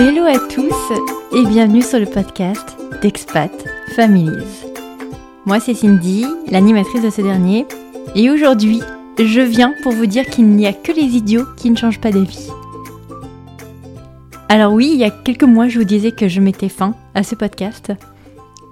Hello à tous et bienvenue sur le podcast d'Expat Families. Moi c'est Cindy, l'animatrice de ce dernier, et aujourd'hui je viens pour vous dire qu'il n'y a que les idiots qui ne changent pas d'avis. Alors oui, il y a quelques mois je vous disais que je mettais fin à ce podcast,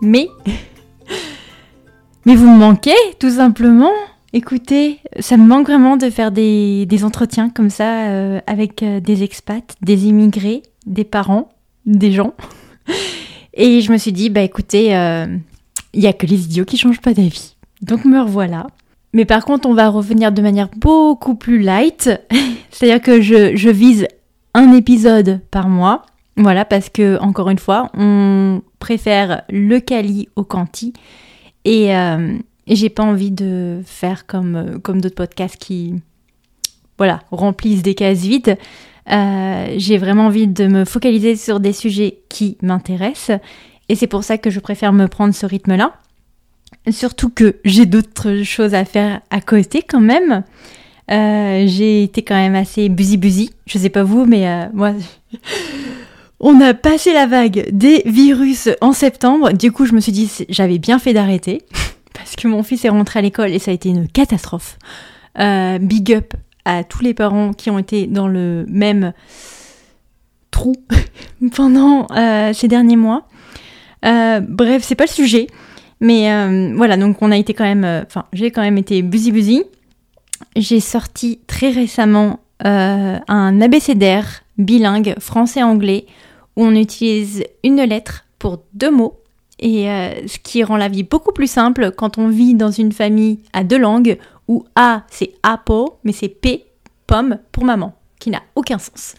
mais... mais vous me manquez tout simplement Écoutez, ça me manque vraiment de faire des, entretiens comme ça euh, avec euh, des expats, des immigrés, des parents, des gens. Et je me suis dit, bah écoutez, il euh, n'y a que les idiots qui changent pas d'avis. Donc me revoilà. Mais par contre, on va revenir de manière beaucoup plus light. C'est-à-dire que je, vise un épisode par mois. Voilà, parce que, encore une fois, on préfère le Cali au Canti. Et j'ai pas envie de faire comme, euh, comme d'autres podcasts qui voilà, remplissent des cases vides. Euh, j'ai vraiment envie de me focaliser sur des sujets qui m'intéressent. Et c'est pour ça que je préfère me prendre ce rythme-là. Surtout que j'ai d'autres choses à faire à côté quand même. Euh, j'ai été quand même assez busy-busy. Je sais pas vous, mais moi, on a passé la vague des virus en septembre. Du coup, je me suis dit, j'avais bien fait d'arrêter parce que mon fils est rentré à l'école et ça a été une catastrophe. Euh, big up à tous les parents qui ont été dans le même trou pendant euh, ces derniers mois. Euh, bref, c'est pas le sujet. Mais voilà, donc on a été quand même. Enfin, j'ai quand même été busy busy. J'ai sorti très récemment un abécédaire bilingue français-anglais où on utilise une lettre pour deux mots et euh, ce qui rend la vie beaucoup plus simple quand on vit dans une famille à deux langues où A c'est apple, mais c'est P, pomme pour maman, qui n'a aucun sens.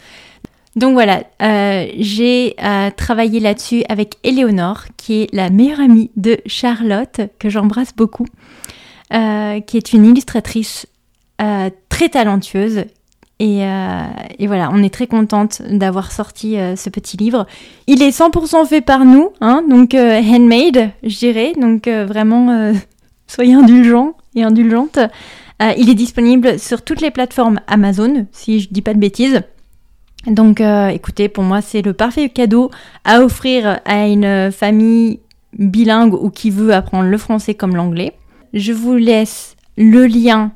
Donc voilà, euh, j'ai euh, travaillé là-dessus avec Éléonore, qui est la meilleure amie de Charlotte, que j'embrasse beaucoup, qui est une illustratrice très talentueuse, euh, et, voilà, on est très contente d'avoir sorti euh, ce petit livre. Il est 100% fait par nous, hein, donc euh, handmade, je dirais. Donc vraiment, soyez indulgents et indulgentes. il est disponible sur toutes les plateformes Amazon, si je dis pas de bêtises. Donc écoutez, pour moi, c'est le parfait cadeau à offrir à une famille bilingue ou qui veut apprendre le français comme l'anglais. Je vous laisse le lien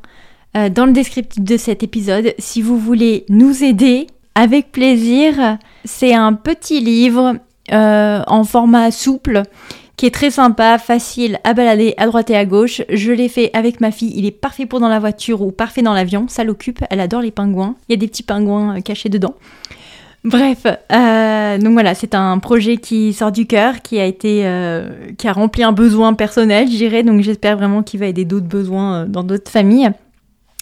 euh, dans le descriptif de cet épisode si vous voulez nous aider avec plaisir. C'est un petit livre euh, en format souple qui est très sympa, facile à balader à droite et à gauche. Je l'ai fait avec ma fille, il est parfait pour dans la voiture ou parfait dans l'avion, ça l'occupe, elle adore les pingouins, il y a des petits pingouins euh, cachés dedans. Bref, donc voilà, c'est un projet qui sort du cœur, qui a été, qui a rempli un besoin personnel, je dirais. Donc j'espère vraiment qu'il va aider d'autres besoins dans d'autres familles.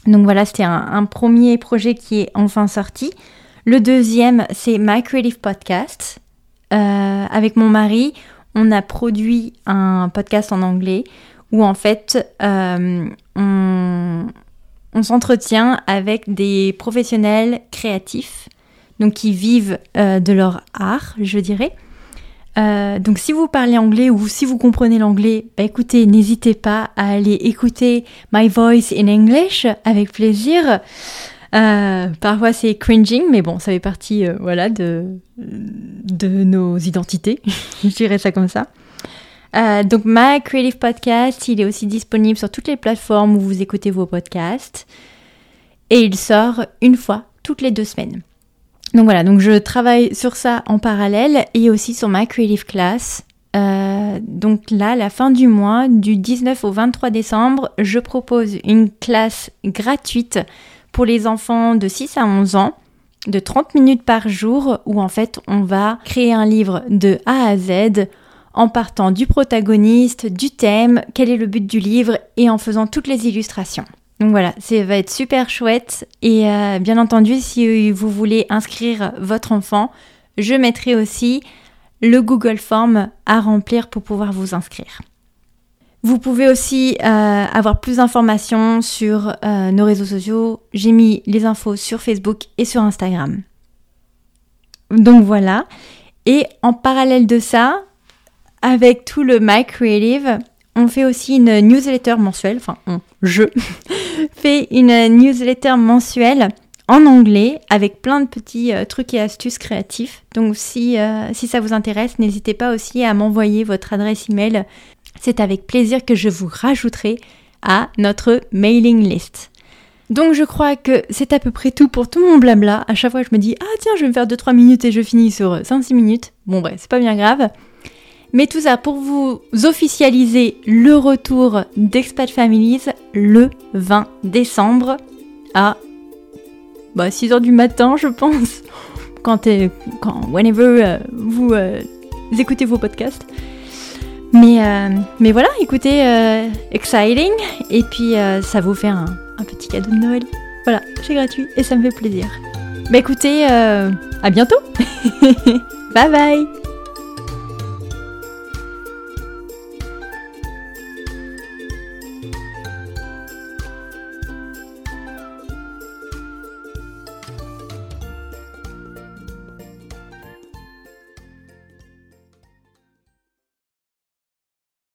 Donc voilà, c'était un, premier projet qui est enfin sorti. Le deuxième, c'est My Creative Podcast. Euh, avec mon mari, on a produit un podcast en anglais où en fait euh, on, s'entretient avec des professionnels créatifs, donc qui vivent euh, de leur art, je dirais. Euh, donc si vous parlez anglais ou si vous comprenez l'anglais, bah écoutez, n'hésitez pas à aller écouter My Voice in English avec plaisir. Euh, parfois c'est cringing, mais bon, ça fait partie euh, voilà, de, de nos identités, je dirais ça comme ça. donc My Creative Podcast, il est aussi disponible sur toutes les plateformes où vous écoutez vos podcasts. Et il sort une fois toutes les deux semaines. Donc voilà, donc je travaille sur ça en parallèle et aussi sur ma Creative Class. Euh, donc là, la fin du mois, du 19 au 23 décembre, je propose une classe gratuite pour les enfants de 6 à 11 ans de 30 minutes par jour où en fait on va créer un livre de A à Z en partant du protagoniste, du thème, quel est le but du livre et en faisant toutes les illustrations. Donc voilà, ça va être super chouette. Et euh, bien entendu, si vous voulez inscrire votre enfant, je mettrai aussi le Google Form à remplir pour pouvoir vous inscrire. Vous pouvez aussi euh, avoir plus d'informations sur euh, nos réseaux sociaux. J'ai mis les infos sur Facebook et sur Instagram. Donc voilà. Et en parallèle de ça, avec tout le My Creative, on fait aussi une newsletter mensuelle, enfin je fais une newsletter mensuelle en anglais avec plein de petits euh, trucs et astuces créatifs. Donc si, euh, si ça vous intéresse, n'hésitez pas aussi à m'envoyer votre adresse email. C'est avec plaisir que je vous rajouterai à notre mailing list. Donc je crois que c'est à peu près tout pour tout mon blabla. À chaque fois je me dis ah tiens je vais me faire 2-3 minutes et je finis sur 5-6 minutes. Bon bref, c'est pas bien grave. Mais tout ça pour vous officialiser le retour d'Expat Families le 20 décembre à bah, 6h du matin, je pense. Quand, quand whenever euh, vous, euh, écoutez vos podcasts. Mais, euh, mais voilà, écoutez, exciting. Et puis ça vous fait un, un, petit cadeau de Noël. Voilà, c'est gratuit et ça me fait plaisir. Bah écoutez, à bientôt. bye bye.